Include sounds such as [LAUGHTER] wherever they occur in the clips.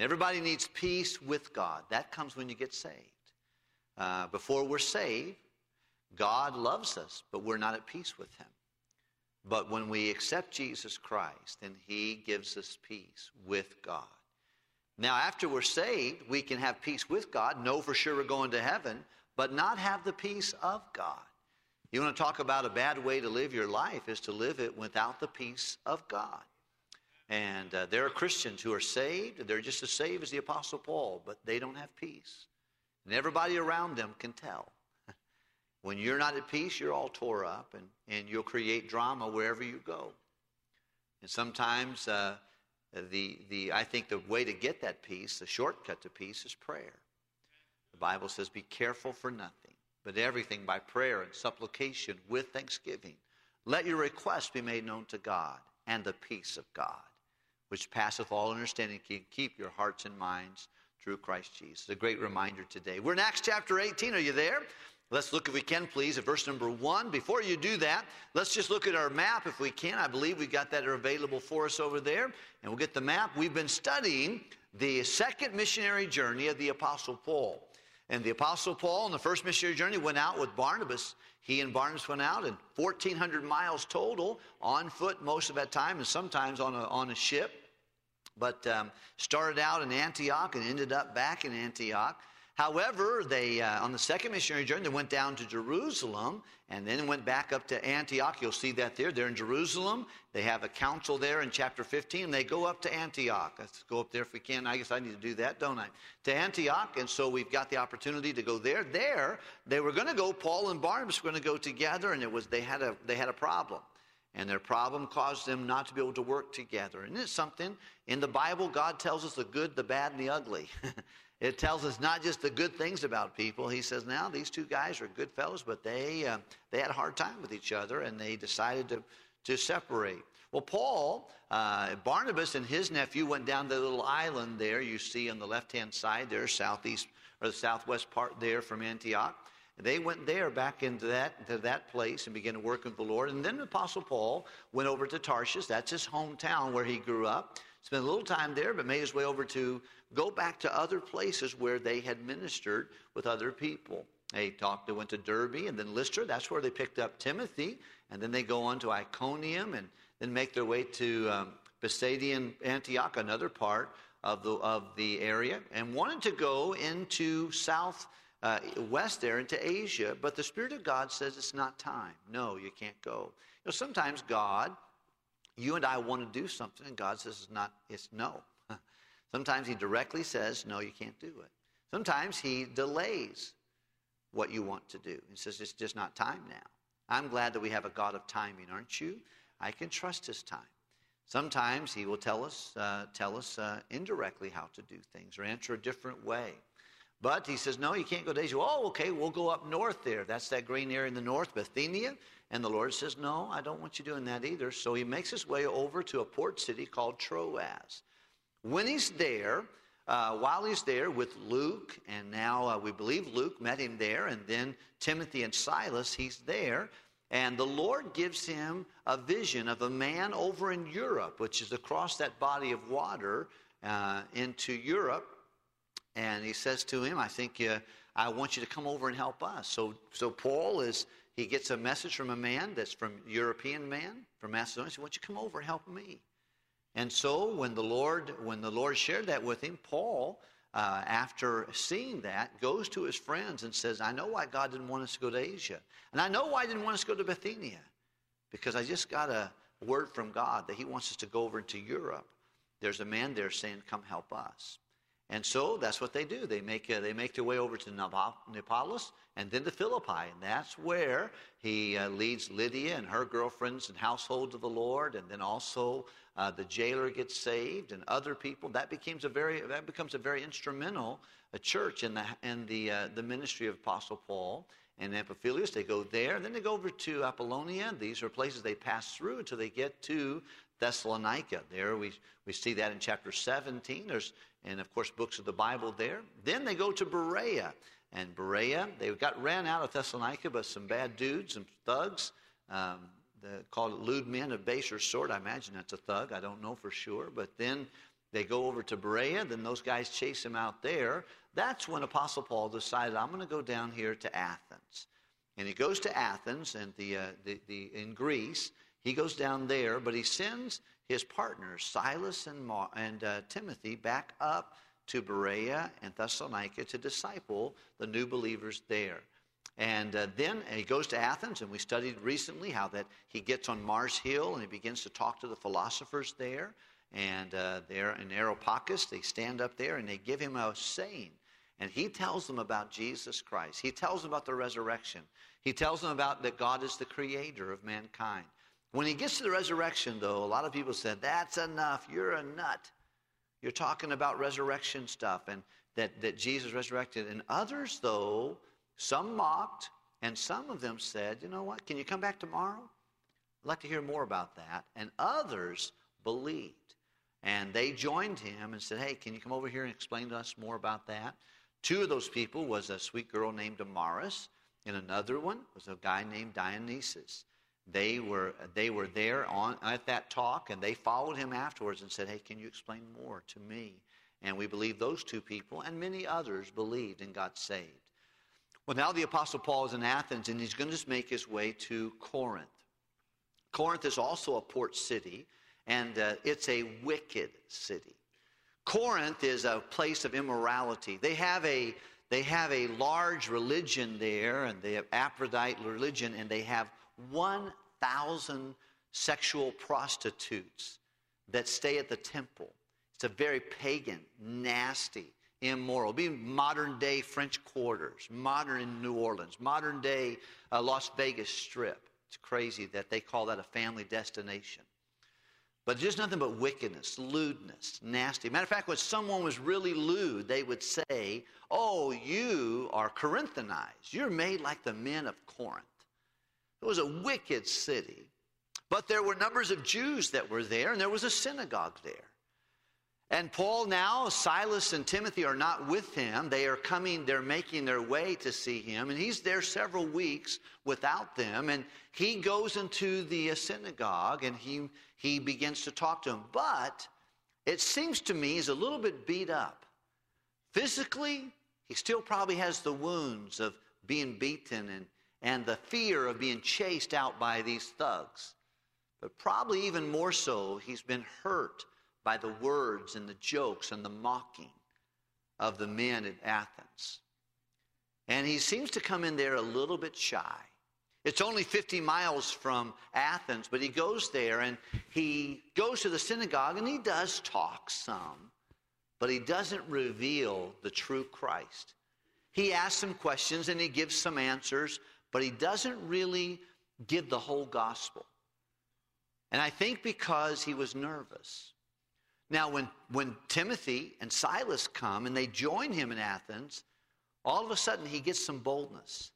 And everybody needs peace with God. That comes when you get saved. Uh, before we're saved, God loves us, but we're not at peace with Him. But when we accept Jesus Christ, then He gives us peace with God. Now, after we're saved, we can have peace with God, know for sure we're going to heaven, but not have the peace of God. You want to talk about a bad way to live your life is to live it without the peace of God. And uh, there are Christians who are saved, they're just as saved as the Apostle Paul, but they don't have peace. And everybody around them can tell. [LAUGHS] when you're not at peace, you're all tore up, and, and you'll create drama wherever you go. And sometimes uh, the, the, I think the way to get that peace, the shortcut to peace, is prayer. The Bible says, Be careful for nothing, but everything by prayer and supplication with thanksgiving. Let your requests be made known to God, and the peace of God, which passeth all understanding, can keep your hearts and minds through Christ Jesus. A great reminder today. We're in Acts chapter 18. Are you there? Let's look, if we can, please, at verse number one. Before you do that, let's just look at our map if we can. I believe we've got that available for us over there. And we'll get the map. We've been studying the second missionary journey of the Apostle Paul. And the Apostle Paul on the first missionary journey went out with Barnabas. He and Barnabas went out, and 1,400 miles total on foot most of that time, and sometimes on a, on a ship. But um, started out in Antioch and ended up back in Antioch. However, they uh, on the second missionary journey, they went down to Jerusalem and then went back up to Antioch. You'll see that there. They're in Jerusalem. They have a council there in chapter 15. And they go up to Antioch. Let's go up there if we can. I guess I need to do that, don't I? To Antioch. And so we've got the opportunity to go there. There, they were going to go. Paul and Barnabas were going to go together, and it was they had a they had a problem. And their problem caused them not to be able to work together. And it's something in the Bible, God tells us the good, the bad, and the ugly. [LAUGHS] It tells us not just the good things about people. He says, now these two guys are good fellows, but they, uh, they had a hard time with each other and they decided to, to separate. Well, Paul, uh, Barnabas, and his nephew went down to the little island there you see on the left hand side there, southeast or the southwest part there from Antioch. They went there back into that, to that place and began to work with the Lord. And then the Apostle Paul went over to Tarshish. That's his hometown where he grew up. Spent a little time there, but made his way over to go back to other places where they had ministered with other people. They talked, they went to Derbe and then Lystra. That's where they picked up Timothy. And then they go on to Iconium and then make their way to um, Pisidian Antioch, another part of the, of the area, and wanted to go into south uh, west there into Asia. But the Spirit of God says it's not time. No, you can't go. You know, sometimes God, you and I want to do something, and God says it's not, it's no. Sometimes he directly says, no, you can't do it. Sometimes he delays what you want to do. He says, it's just not time now. I'm glad that we have a God of timing, aren't you? I can trust his time. Sometimes he will tell us, uh, tell us uh, indirectly how to do things or answer a different way. But he says, no, you can't go to Asia. Oh, okay, we'll go up north there. That's that green area in the north, Bithynia. And the Lord says, no, I don't want you doing that either. So he makes his way over to a port city called Troas. When he's there, uh, while he's there with Luke, and now uh, we believe Luke met him there, and then Timothy and Silas, he's there. And the Lord gives him a vision of a man over in Europe, which is across that body of water uh, into Europe. And he says to him, I think uh, I want you to come over and help us. So, so Paul is, he gets a message from a man that's from European man from Macedonia. He says, Why don't you come over and help me? And so when the Lord, when the Lord shared that with him, Paul, uh, after seeing that, goes to his friends and says, I know why God didn't want us to go to Asia. And I know why he didn't want us to go to Bithynia. Because I just got a word from God that he wants us to go over into Europe. There's a man there saying, Come help us. And so that's what they do. They make, uh, they make their way over to Neapolis and then to Philippi. And that's where he uh, leads Lydia and her girlfriends and household to the Lord. And then also uh, the jailer gets saved and other people. That becomes a very, that becomes a very instrumental a uh, church in the, in the, uh, the ministry of Apostle Paul and Amphipolis. They go there. Then they go over to Apollonia. These are places they pass through until they get to Thessalonica. There we, we see that in chapter 17. There's, and of course, books of the Bible there. Then they go to Berea. And Berea, they got ran out of Thessalonica by some bad dudes, some thugs. Um, the, called lewd men of baser sort. I imagine that's a thug. I don't know for sure. But then They go over to Berea, then those guys chase him out there. That's when Apostle Paul decided, I'm going to go down here to Athens. And he goes to Athens and the, uh, the, the, in Greece. He goes down there, but he sends his partners, Silas and, Mar- and uh, Timothy, back up to Berea and Thessalonica to disciple the new believers there. And uh, then he goes to Athens, and we studied recently how that he gets on Mars Hill and he begins to talk to the philosophers there. And uh, there in Areopagus, they stand up there and they give him a saying. And he tells them about Jesus Christ. He tells them about the resurrection. He tells them about that God is the creator of mankind. When he gets to the resurrection, though, a lot of people said, That's enough. You're a nut. You're talking about resurrection stuff and that, that Jesus resurrected. And others, though, some mocked, and some of them said, You know what? Can you come back tomorrow? I'd like to hear more about that. And others believed. And they joined him and said, Hey, can you come over here and explain to us more about that? Two of those people was a sweet girl named Amaris, and another one was a guy named Dionysius. They were, they were there on, at that talk, and they followed him afterwards and said, Hey, can you explain more to me? And we believe those two people and many others believed and got saved. Well, now the Apostle Paul is in Athens, and he's going to make his way to Corinth. Corinth is also a port city and uh, it's a wicked city. Corinth is a place of immorality. They have a they have a large religion there, and they have Aphrodite religion, and they have 1,000 sexual prostitutes that stay at the temple. It's a very pagan, nasty, immoral. Be modern day French quarters, modern New Orleans, modern day uh, Las Vegas Strip. It's crazy that they call that a family destination. But just nothing but wickedness, lewdness, nasty. Matter of fact, when someone was really lewd, they would say, Oh, you are Corinthianized. You're made like the men of Corinth. It was a wicked city. But there were numbers of Jews that were there, and there was a synagogue there. And Paul now, Silas and Timothy are not with him. They are coming, they're making their way to see him. And he's there several weeks without them. And he goes into the synagogue and he, he begins to talk to him. But it seems to me he's a little bit beat up. Physically, he still probably has the wounds of being beaten and, and the fear of being chased out by these thugs. But probably even more so, he's been hurt by the words and the jokes and the mocking of the men at Athens. And he seems to come in there a little bit shy. It's only 50 miles from Athens, but he goes there and he goes to the synagogue and he does talk some, but he doesn't reveal the true Christ. He asks some questions and he gives some answers, but he doesn't really give the whole gospel. And I think because he was nervous. Now, when, when Timothy and Silas come and they join him in Athens, all of a sudden he gets some boldness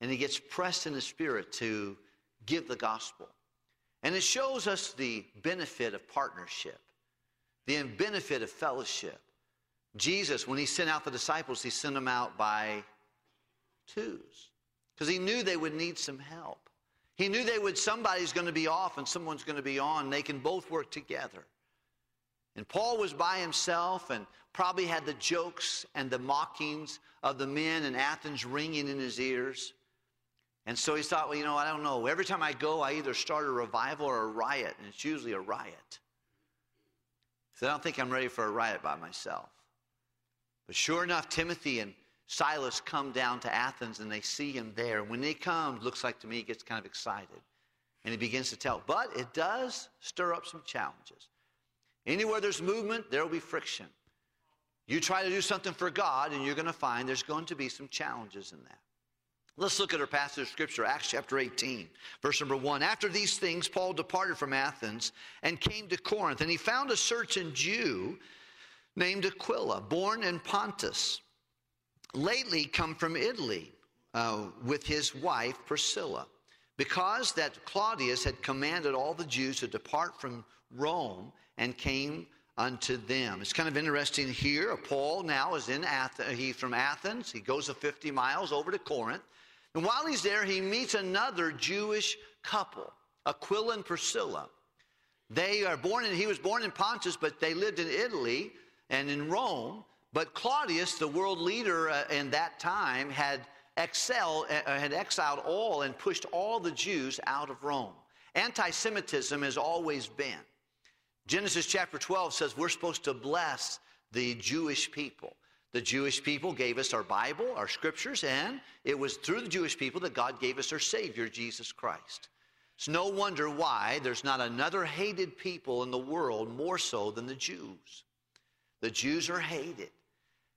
and he gets pressed in the spirit to give the gospel. And it shows us the benefit of partnership, the benefit of fellowship. Jesus, when he sent out the disciples, he sent them out by twos because he knew they would need some help. He knew they would somebody's going to be off and someone's going to be on. They can both work together. And Paul was by himself and probably had the jokes and the mockings of the men in Athens ringing in his ears. And so he thought, well, you know, I don't know. Every time I go, I either start a revival or a riot, and it's usually a riot. So I don't think I'm ready for a riot by myself. But sure enough, Timothy and Silas come down to Athens and they see him there. When they come, looks like to me he gets kind of excited. And he begins to tell. But it does stir up some challenges. Anywhere there's movement, there will be friction. You try to do something for God, and you're going to find there's going to be some challenges in that. Let's look at our passage of scripture, Acts chapter 18, verse number 1. After these things, Paul departed from Athens and came to Corinth, and he found a certain Jew named Aquila, born in Pontus, lately come from Italy uh, with his wife Priscilla, because that Claudius had commanded all the Jews to depart from Rome and came unto them. It's kind of interesting here. Paul now is in Athens. He's from Athens. He goes the 50 miles over to Corinth. And while he's there, he meets another Jewish couple, Aquila and Priscilla. They are born in, he was born in Pontus, but they lived in Italy and in Rome. But Claudius, the world leader uh, in that time, had, excel, uh, had exiled all and pushed all the Jews out of Rome. Anti Semitism has always been. Genesis chapter 12 says we're supposed to bless the Jewish people. The Jewish people gave us our Bible, our scriptures, and it was through the Jewish people that God gave us our Savior, Jesus Christ. It's no wonder why there's not another hated people in the world more so than the Jews. The Jews are hated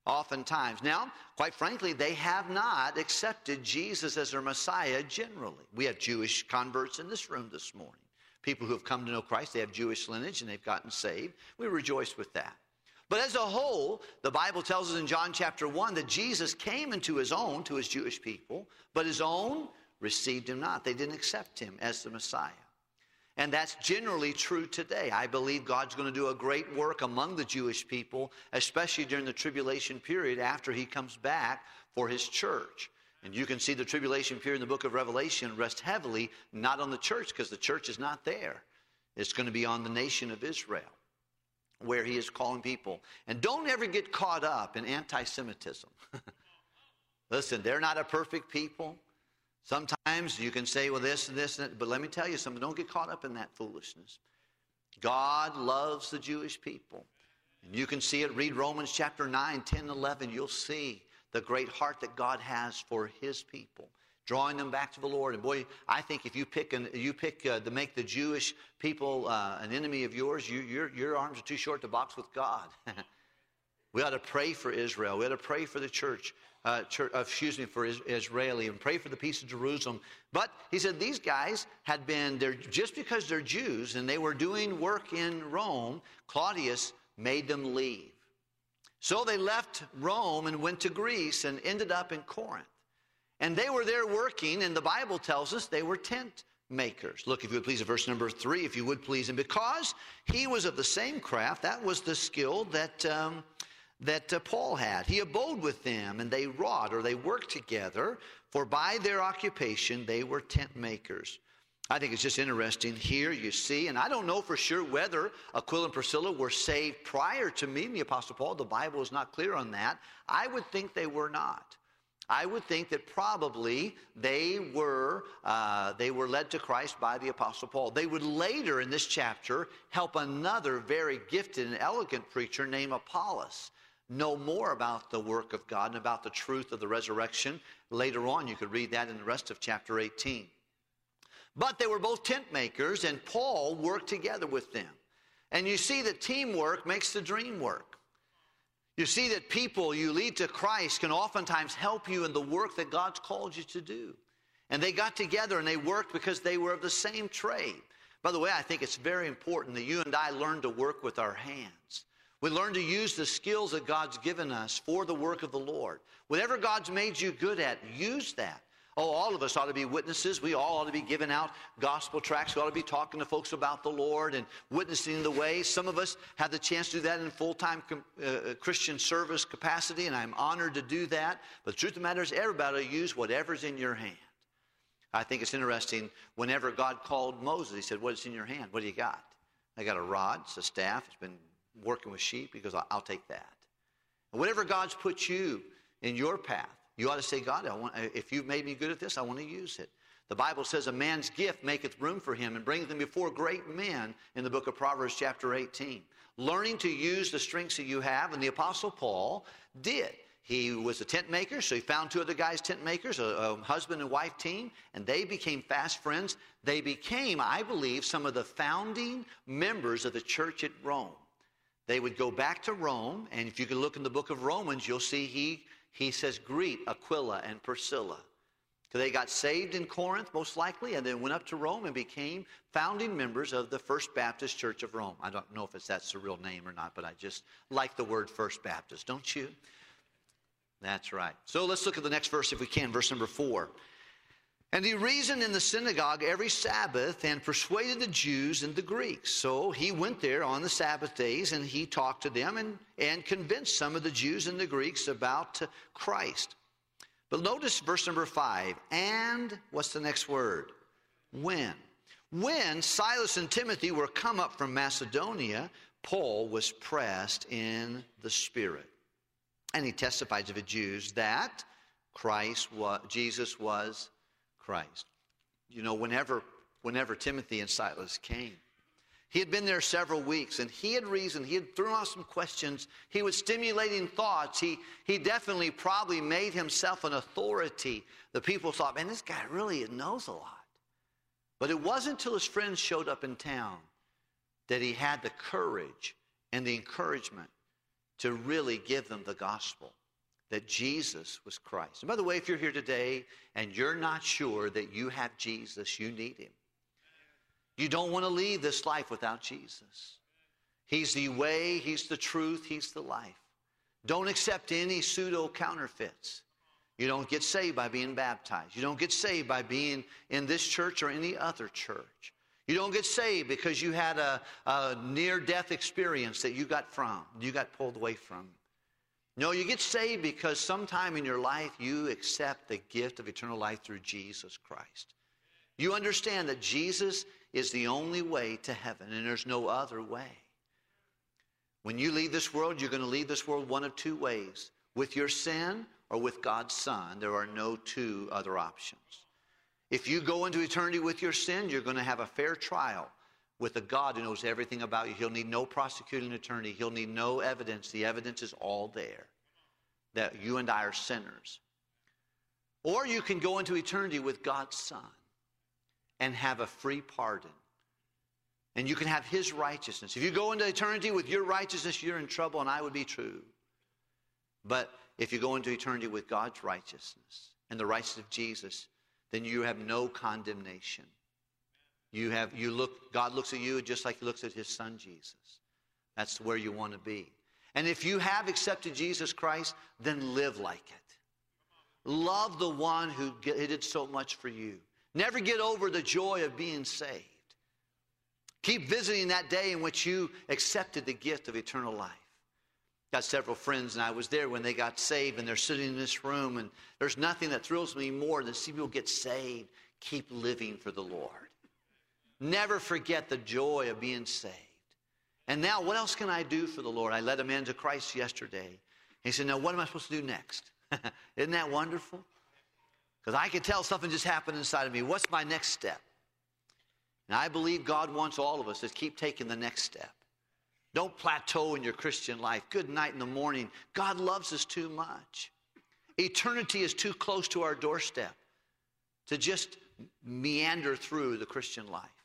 oftentimes. Now, quite frankly, they have not accepted Jesus as their Messiah generally. We have Jewish converts in this room this morning. People who have come to know Christ, they have Jewish lineage and they've gotten saved. We rejoice with that. But as a whole, the Bible tells us in John chapter 1 that Jesus came into his own, to his Jewish people, but his own received him not. They didn't accept him as the Messiah. And that's generally true today. I believe God's going to do a great work among the Jewish people, especially during the tribulation period after he comes back for his church. And you can see the tribulation period in the book of Revelation rest heavily not on the church because the church is not there. It's going to be on the nation of Israel where he is calling people. And don't ever get caught up in anti Semitism. [LAUGHS] Listen, they're not a perfect people. Sometimes you can say, well, this and this, and that, but let me tell you something. Don't get caught up in that foolishness. God loves the Jewish people. And you can see it. Read Romans chapter 9, 10, 11. You'll see the great heart that God has for his people drawing them back to the Lord. And boy, I think if you pick an, you pick uh, to make the Jewish people uh, an enemy of yours, you, your, your arms are too short to box with God. [LAUGHS] we ought to pray for Israel. We ought to pray for the church. Uh, church uh, excuse me, for Israeli and pray for the peace of Jerusalem. But he said these guys had been there just because they're Jews and they were doing work in Rome. Claudius made them leave. So they left Rome and went to Greece and ended up in Corinth. And they were there working, and the Bible tells us they were tent makers. Look, if you would please, at verse number three, if you would please. And because he was of the same craft, that was the skill that, um, that uh, Paul had. He abode with them, and they wrought, or they worked together, for by their occupation they were tent makers. I think it's just interesting here you see, and I don't know for sure whether Aquila and Priscilla were saved prior to meeting the Apostle Paul. The Bible is not clear on that. I would think they were not. I would think that probably they were, uh, they were led to Christ by the Apostle Paul. They would later in this chapter help another very gifted and elegant preacher named Apollos know more about the work of God and about the truth of the resurrection. Later on, you could read that in the rest of chapter 18. But they were both tent makers, and Paul worked together with them. And you see that teamwork makes the dream work. You see that people you lead to Christ can oftentimes help you in the work that God's called you to do. And they got together and they worked because they were of the same trade. By the way, I think it's very important that you and I learn to work with our hands. We learn to use the skills that God's given us for the work of the Lord. Whatever God's made you good at, use that. Oh, all of us ought to be witnesses. We all ought to be giving out gospel tracts. We ought to be talking to folks about the Lord and witnessing the way. Some of us have the chance to do that in full time uh, uh, Christian service capacity, and I'm honored to do that. But the truth of the matter is, everybody use whatever's in your hand. I think it's interesting. Whenever God called Moses, he said, What's in your hand? What do you got? I got a rod, it's a staff, it's been working with sheep. He goes, I'll take that. And whatever God's put you in your path, you ought to say, God, I want, if you've made me good at this, I want to use it. The Bible says a man's gift maketh room for him and brings him before great men in the book of Proverbs, chapter 18. Learning to use the strengths that you have, and the Apostle Paul did. He was a tent maker, so he found two other guys, tent makers, a, a, husband and wife team, and they became fast friends. They became, I believe, some of the founding members of the church at Rome. They would go back to Rome, and if you can look in the book of Romans, you'll see he he says, Greet Aquila and Priscilla. Because they got saved in Corinth, most likely, and then went up to Rome and became founding members of the First Baptist Church of Rome. I don't know if it's that's the real name or not, but I just like the word First Baptist, don't you? That's right. So let's look at the next verse if we can, verse number four. And he reasoned in the synagogue every Sabbath and persuaded the Jews and the Greeks. So he went there on the Sabbath days and he talked to them and, and convinced some of the Jews and the Greeks about Christ. But notice verse number five. And what's the next word? When. When Silas and Timothy were come up from Macedonia, Paul was pressed in the Spirit. And he testified to the Jews that Christ was, Jesus was Christ. You know, whenever, whenever Timothy and Silas came, he had been there several weeks and he had reasoned, he had thrown out some questions, he was stimulating thoughts. He, he definitely probably made himself an authority. The people thought, man, this guy really knows a lot. But it wasn't until his friends showed up in town that he had the courage and the encouragement to really give them the gospel that Jesus was Christ. And by the way, if you're here today and you're not sure that you have Jesus, you need him. You don't want to leave this life without Jesus. He's the way, He's the truth, He's the life. Don't accept any pseudo counterfeits. You don't get saved by being baptized. You don't get saved by being in this church or any other church. You don't get saved because you had a, a near death experience that you got from, you got pulled away from. No, you get saved because sometime in your life you accept the gift of eternal life through Jesus Christ. You understand that Jesus is the only way to heaven, and there's no other way. When you leave this world, you're going to leave this world one of two ways with your sin or with God's Son. There are no two other options. If you go into eternity with your sin, you're going to have a fair trial with a God who knows everything about you. He'll need no prosecuting attorney, He'll need no evidence. The evidence is all there that you and I are sinners. Or you can go into eternity with God's Son and have a free pardon. And you can have his righteousness. If you go into eternity with your righteousness, you're in trouble, and I would be true. But if you go into eternity with God's righteousness and the righteousness of Jesus, then you have no condemnation. You have you look God looks at you just like he looks at his son Jesus. That's where you want to be. And if you have accepted Jesus Christ, then live like it. Love the one who did so much for you. Never get over the joy of being saved. Keep visiting that day in which you accepted the gift of eternal life. Got several friends, and I was there when they got saved, and they're sitting in this room, and there's nothing that thrills me more than see people get saved. Keep living for the Lord. Never forget the joy of being saved. And now, what else can I do for the Lord? I led a man to Christ yesterday. He said, Now, what am I supposed to do next? [LAUGHS] Isn't that wonderful? Because I can tell something just happened inside of me. What's my next step? And I believe God wants all of us to keep taking the next step. Don't plateau in your Christian life. Good night in the morning. God loves us too much. Eternity is too close to our doorstep to just meander through the Christian life.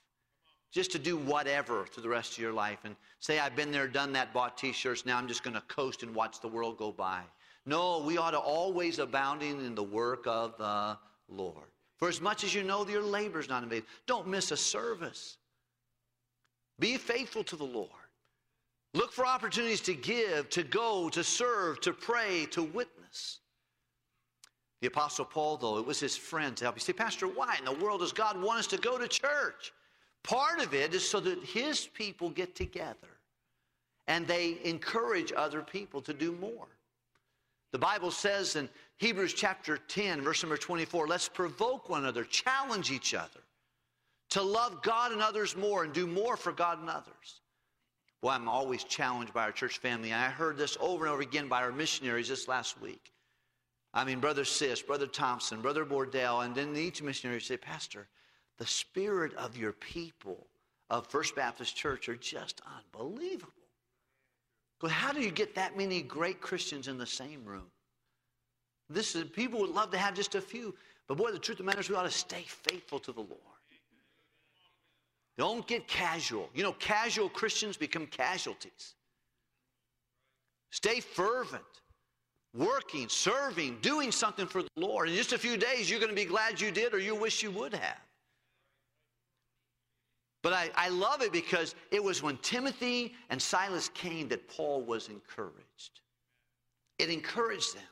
Just to do whatever through the rest of your life and say, I've been there, done that, bought t shirts, now I'm just going to coast and watch the world go by. No, we ought to always abounding in the work of the Lord. For as much as you know that your labor is not in vain, don't miss a service. Be faithful to the Lord. Look for opportunities to give, to go, to serve, to pray, to witness. The Apostle Paul, though, it was his friend to help. You say, Pastor, why in the world does God want us to go to church? Part of it is so that his people get together and they encourage other people to do more. The Bible says in Hebrews chapter 10, verse number 24, let's provoke one another, challenge each other to love God and others more and do more for God and others. Well, I'm always challenged by our church family. I heard this over and over again by our missionaries this last week. I mean, Brother Sis, Brother Thompson, Brother Bordell, and then each missionary say, Pastor, the spirit of your people of First Baptist Church are just unbelievable. How do you get that many great Christians in the same room? This is people would love to have just a few, but boy, the truth of the matter is we ought to stay faithful to the Lord. Don't get casual. You know, casual Christians become casualties. Stay fervent, working, serving, doing something for the Lord. In just a few days, you're going to be glad you did or you wish you would have. But I, I love it because it was when Timothy and Silas came that Paul was encouraged. It encouraged them.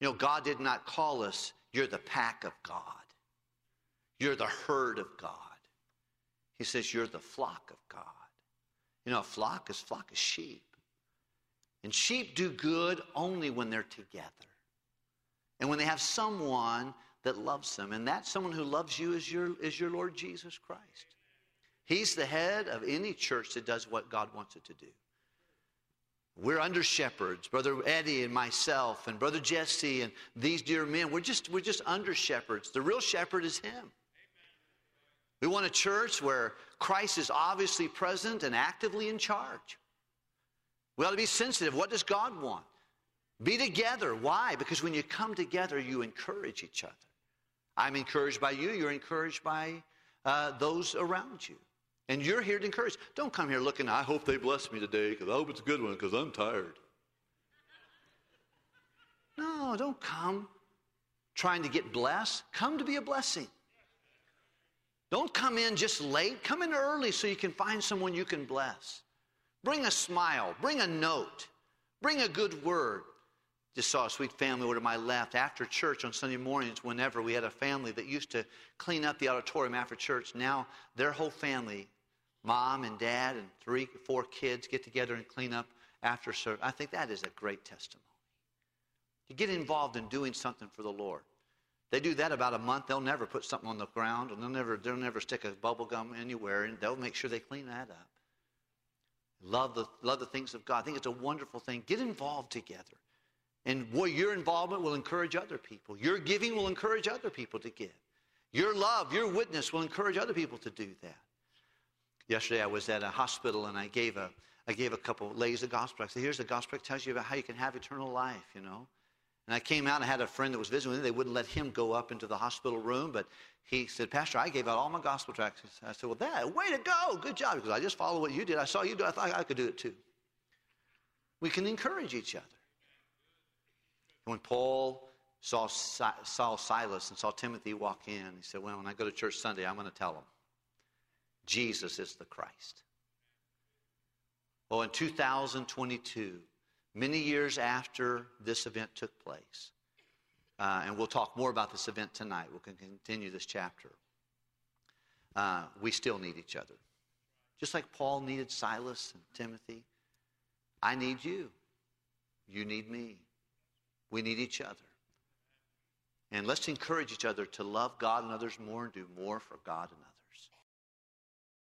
You know, God did not call us, you're the pack of God, you're the herd of God. He says, you're the flock of God. You know, a flock is flock of sheep. And sheep do good only when they're together. And when they have someone that loves them. And that someone who loves you is your, is your Lord Jesus Christ. He's the head of any church that does what God wants it to do. We're under shepherds, Brother Eddie and myself, and Brother Jesse, and these dear men. We're just, we're just under shepherds. The real shepherd is Him. We want a church where Christ is obviously present and actively in charge. We ought to be sensitive. What does God want? Be together. Why? Because when you come together, you encourage each other. I'm encouraged by you, you're encouraged by uh, those around you. And you're here to encourage. Don't come here looking, I hope they bless me today because I hope it's a good one because I'm tired. No, don't come trying to get blessed. Come to be a blessing. Don't come in just late. Come in early so you can find someone you can bless. Bring a smile. Bring a note. Bring a good word. Just saw a sweet family over to my left after church on Sunday mornings. Whenever we had a family that used to clean up the auditorium after church, now their whole family, mom and dad and three, four kids, get together and clean up after service. I think that is a great testimony. To get involved in doing something for the Lord. They do that about a month. They'll never put something on the ground, and they'll never, they'll never stick a bubble gum anywhere, and they'll make sure they clean that up. Love the, love the things of God. I think it's a wonderful thing. Get involved together. And boy, your involvement will encourage other people. Your giving will encourage other people to give. Your love, your witness will encourage other people to do that. Yesterday I was at a hospital and I gave a, I gave a couple ladies a gospel. I said, here's the gospel that tells you about how you can have eternal life, you know. And I came out and I had a friend that was visiting with me. They wouldn't let him go up into the hospital room, but he said, Pastor, I gave out all my gospel tracts. I said, Well, that, way to go. Good job. Because I just followed what you did. I saw you do it. I thought I could do it too. We can encourage each other. When Paul saw, saw Silas and saw Timothy walk in, he said, Well, when I go to church Sunday, I'm going to tell them Jesus is the Christ. Well, in 2022, many years after this event took place. Uh, and we'll talk more about this event tonight. We'll continue this chapter. Uh, we still need each other. Just like Paul needed Silas and Timothy, I need you. You need me. We need each other. And let's encourage each other to love God and others more and do more for God and others.